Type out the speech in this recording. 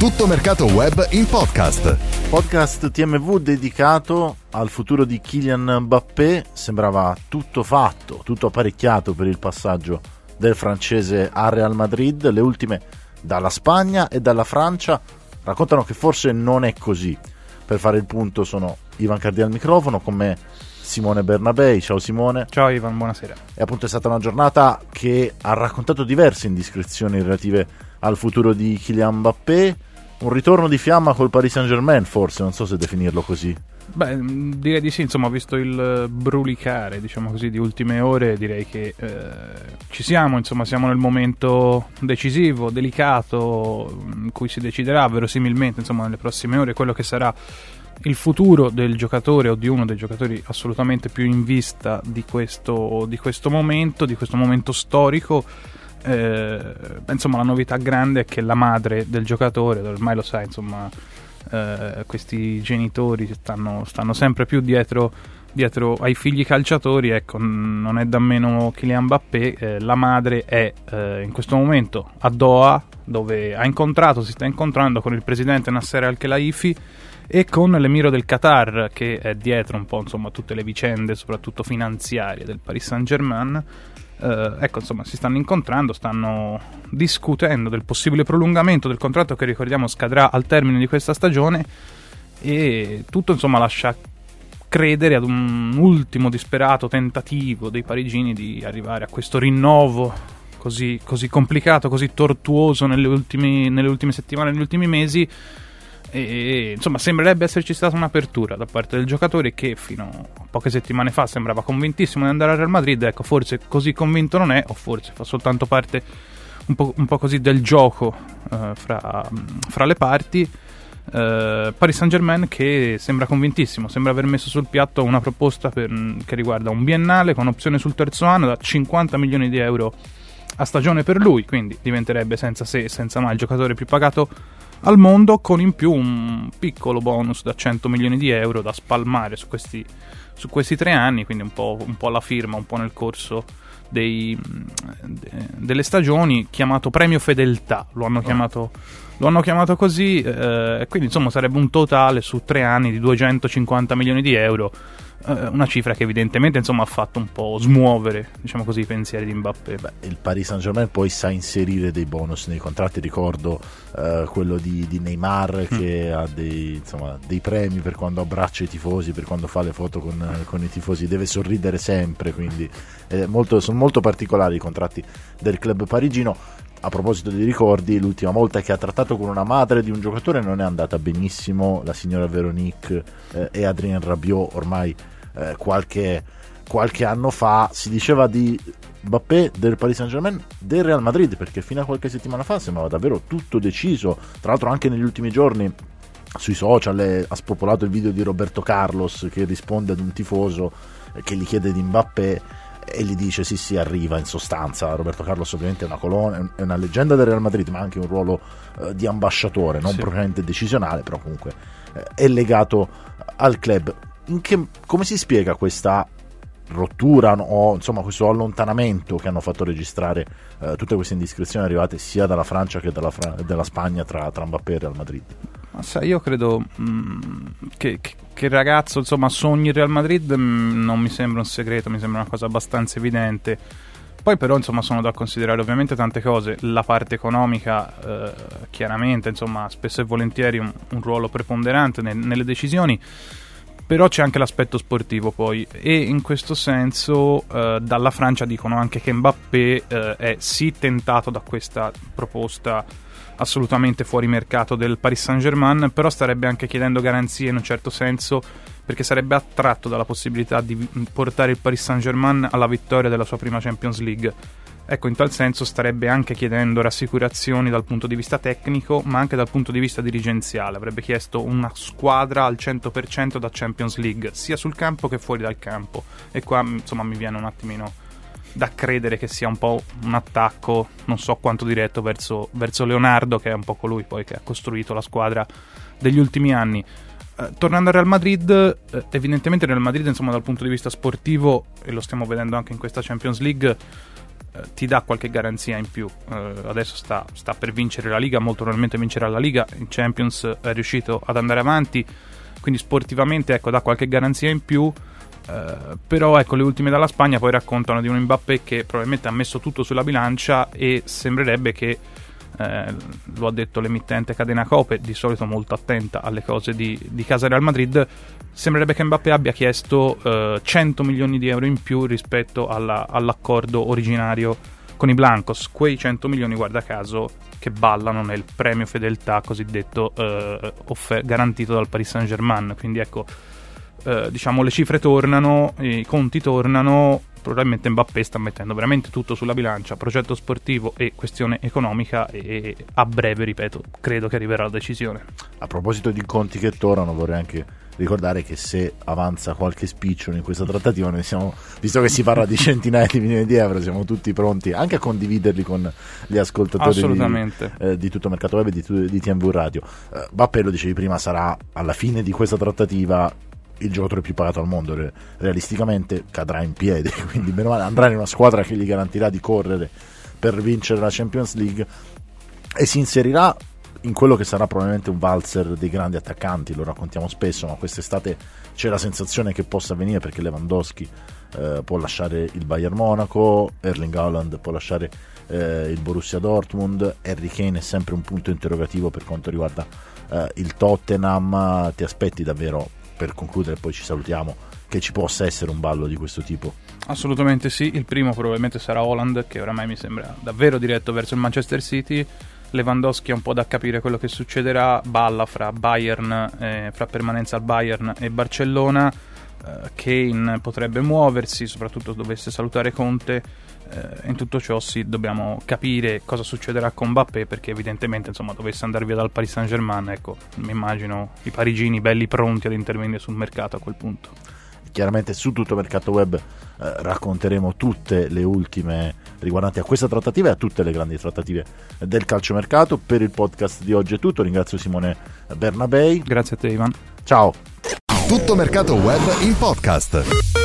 Tutto mercato web in podcast. Podcast TMV dedicato al futuro di Kylian Mbappé. Sembrava tutto fatto, tutto apparecchiato per il passaggio del francese a Real Madrid. Le ultime dalla Spagna e dalla Francia raccontano che forse non è così. Per fare il punto sono Ivan Cardi al microfono, con me Simone Bernabei. Ciao Simone. Ciao Ivan, buonasera. E appunto è stata una giornata che ha raccontato diverse indiscrezioni relative al futuro di Kylian Mbappé. Un ritorno di fiamma col Paris Saint Germain, forse, non so se definirlo così. Beh, direi di sì, insomma, visto il brulicare, diciamo così, di ultime ore, direi che eh, ci siamo, insomma, siamo nel momento decisivo, delicato, in cui si deciderà verosimilmente, insomma, nelle prossime ore quello che sarà il futuro del giocatore o di uno dei giocatori assolutamente più in vista di questo, di questo momento, di questo momento storico. Eh, insomma, la novità grande è che la madre del giocatore, ormai lo sai, insomma, eh, questi genitori stanno, stanno sempre più dietro, dietro, ai figli calciatori. Ecco, non è da meno Kylian Mbappé. Eh, la madre è eh, in questo momento a Doha, dove ha incontrato, si sta incontrando con il presidente Nasser Al-Khelaifi e con l'emiro del Qatar che è dietro un po' insomma tutte le vicende soprattutto finanziarie del Paris Saint Germain eh, ecco insomma si stanno incontrando stanno discutendo del possibile prolungamento del contratto che ricordiamo scadrà al termine di questa stagione. E tutto insomma lascia credere ad un ultimo disperato tentativo dei parigini di arrivare a questo rinnovo così, così complicato, così tortuoso nelle, ultimi, nelle ultime settimane, negli ultimi mesi e, insomma, sembrerebbe esserci stata un'apertura da parte del giocatore che fino a poche settimane fa sembrava convintissimo di andare al Real Madrid. Ecco, forse così convinto non è, o forse fa soltanto parte un po', un po così del gioco uh, fra, fra, le parti. Uh, Paris Saint Germain che sembra convintissimo, sembra aver messo sul piatto una proposta per, che riguarda un biennale con opzione sul terzo anno da 50 milioni di euro a stagione per lui, quindi diventerebbe senza se e senza ma il giocatore più pagato al mondo con in più un piccolo bonus da 100 milioni di euro da spalmare su questi, su questi tre anni, quindi un po', un po' alla firma, un po' nel corso dei, de, delle stagioni, chiamato premio fedeltà, lo hanno, oh. chiamato, lo hanno chiamato, così, eh, quindi insomma sarebbe un totale su tre anni di 250 milioni di euro eh, una cifra che evidentemente insomma, ha fatto un po' smuovere diciamo così, i pensieri di Mbappé. Beh, il Paris Saint Germain poi sa inserire dei bonus nei contratti, ricordo eh, quello di, di Neymar mm. che ha dei, insomma, dei, premi per quando abbraccia i tifosi, per quando fa le foto con, con i tifosi, deve sorridere sempre, quindi molto, sono molto particolari i contratti del club parigino a proposito dei ricordi, l'ultima volta che ha trattato con una madre di un giocatore non è andata benissimo, la signora Veronique eh, e Adrien Rabiot ormai eh, qualche, qualche, anno fa si diceva di Mbappé del Paris Saint Germain del Real Madrid perché fino a qualche settimana fa sembrava davvero tutto deciso, tra l'altro anche negli ultimi giorni sui social è, ha spopolato il video di Roberto Carlos che risponde ad un tifoso eh, che gli chiede di Mbappé e gli dice sì sì arriva in sostanza. Roberto Carlos ovviamente è una colonna è una leggenda del Real Madrid ma anche un ruolo eh, di ambasciatore non sì. propriamente decisionale però comunque eh, è legato al club. Che, come si spiega questa rottura o insomma questo allontanamento che hanno fatto registrare eh, tutte queste indiscrezioni arrivate sia dalla Francia che dalla, Fra- dalla Spagna tra, tra Mbappé e Real Madrid? ma sai, io credo mh, mm, che, che, il ragazzo insomma, sogni il Real Madrid mh, mm, non mi sembra un segreto, mi sembra una cosa abbastanza evidente. Poi però insomma sono da considerare ovviamente tante cose, la parte economica eh, chiaramente insomma spesso e volentieri un, un ruolo preponderante nel, nelle decisioni, però c'è anche l'aspetto sportivo poi e in questo senso eh, dalla Francia dicono anche che Mbappé eh, è sì tentato da questa proposta assolutamente fuori mercato del Paris Saint-Germain, però starebbe anche chiedendo garanzie in un certo senso perché sarebbe attratto dalla possibilità di portare il Paris Saint-Germain alla vittoria della sua prima Champions League. Ecco, in tal senso starebbe anche chiedendo rassicurazioni dal punto di vista tecnico, ma anche dal punto di vista dirigenziale. Avrebbe chiesto una squadra al 100% da Champions League, sia sul campo che fuori dal campo. E qua, insomma, mi viene un attimino da credere che sia un po' un attacco, non so quanto diretto, verso, verso Leonardo, che è un po' colui poi che ha costruito la squadra degli ultimi anni. Eh, tornando al Real Madrid, eh, evidentemente il Real Madrid, insomma, dal punto di vista sportivo, e lo stiamo vedendo anche in questa Champions League, eh, ti dà qualche garanzia in più. Eh, adesso sta, sta, per vincere la Liga, molto probabilmente vincerà la Liga, in Champions è riuscito ad andare avanti, quindi sportivamente ecco, dà qualche garanzia in più. Uh, però ecco le ultime dalla Spagna poi raccontano di un Mbappé che probabilmente ha messo tutto sulla bilancia e sembrerebbe che eh, lo ha detto l'emittente Cadena Cope, di solito molto attenta alle cose di, di casa Real Madrid, sembrerebbe che Mbappé abbia chiesto eh, 100 milioni di euro in più rispetto alla, all'accordo originario con i Blancos, quei 100 milioni guarda caso che ballano nel premio fedeltà cosiddetto eh, offer- garantito dal Paris Saint Germain, quindi ecco eh, diciamo le cifre tornano, i conti tornano, probabilmente Mbappé sta mettendo veramente tutto sulla bilancia, progetto sportivo e questione economica e a breve, ripeto, credo che arriverà la decisione. A proposito di conti che tornano, vorrei anche ricordare che se avanza qualche spicciolo in questa trattativa, noi siamo, visto che si parla di centinaia di milioni di euro, siamo tutti pronti anche a condividerli con gli ascoltatori di, eh, di tutto Mercato Web e di, di TMV Radio. Eh, Bappé, lo dicevi prima, sarà alla fine di questa trattativa il giocatore più pagato al mondo realisticamente cadrà in piedi quindi meno male andrà in una squadra che gli garantirà di correre per vincere la Champions League e si inserirà in quello che sarà probabilmente un valzer dei grandi attaccanti, lo raccontiamo spesso, ma quest'estate c'è la sensazione che possa avvenire perché Lewandowski eh, può lasciare il Bayern Monaco, Erling Haaland può lasciare eh, il Borussia Dortmund, Harry Kane è sempre un punto interrogativo per quanto riguarda eh, il Tottenham, ti aspetti davvero per concludere poi ci salutiamo che ci possa essere un ballo di questo tipo? Assolutamente sì, il primo probabilmente sarà Holland che oramai mi sembra davvero diretto verso il Manchester City. Lewandowski ha un po' da capire quello che succederà, balla fra Bayern, eh, fra permanenza al Bayern e Barcellona. Eh, Kane potrebbe muoversi, soprattutto dovesse salutare Conte eh, in tutto ciò sì, dobbiamo capire cosa succederà con Mbappé perché evidentemente insomma dovesse andare via dal Paris Saint Germain ecco mi immagino i parigini belli pronti ad intervenire sul mercato a quel punto. Chiaramente su tutto mercato web eh, racconteremo tutte le ultime riguardanti a questa trattativa e a tutte le grandi trattative del calciomercato. Per il podcast di oggi è tutto. Ringrazio Simone Bernabei. Grazie a te Ivan. Ciao tutto mercato web in podcast